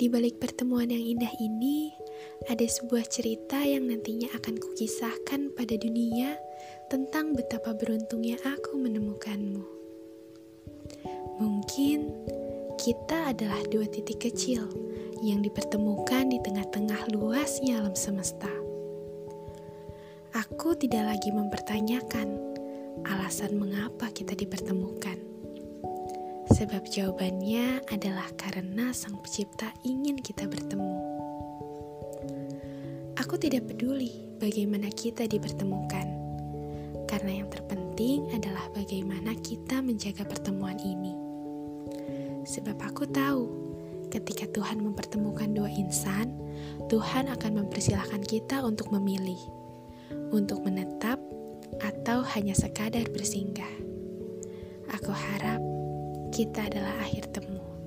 Di balik pertemuan yang indah ini, ada sebuah cerita yang nantinya akan kukisahkan pada dunia tentang betapa beruntungnya aku menemukanmu. Mungkin kita adalah dua titik kecil yang dipertemukan di tengah-tengah luasnya alam semesta. Aku tidak lagi mempertanyakan alasan mengapa kita dipertemukan Sebab jawabannya adalah karena Sang Pencipta ingin kita bertemu. Aku tidak peduli bagaimana kita dipertemukan, karena yang terpenting adalah bagaimana kita menjaga pertemuan ini. Sebab aku tahu, ketika Tuhan mempertemukan dua insan, Tuhan akan mempersilahkan kita untuk memilih, untuk menetap, atau hanya sekadar bersinggah. Aku harap kita adalah akhir temu.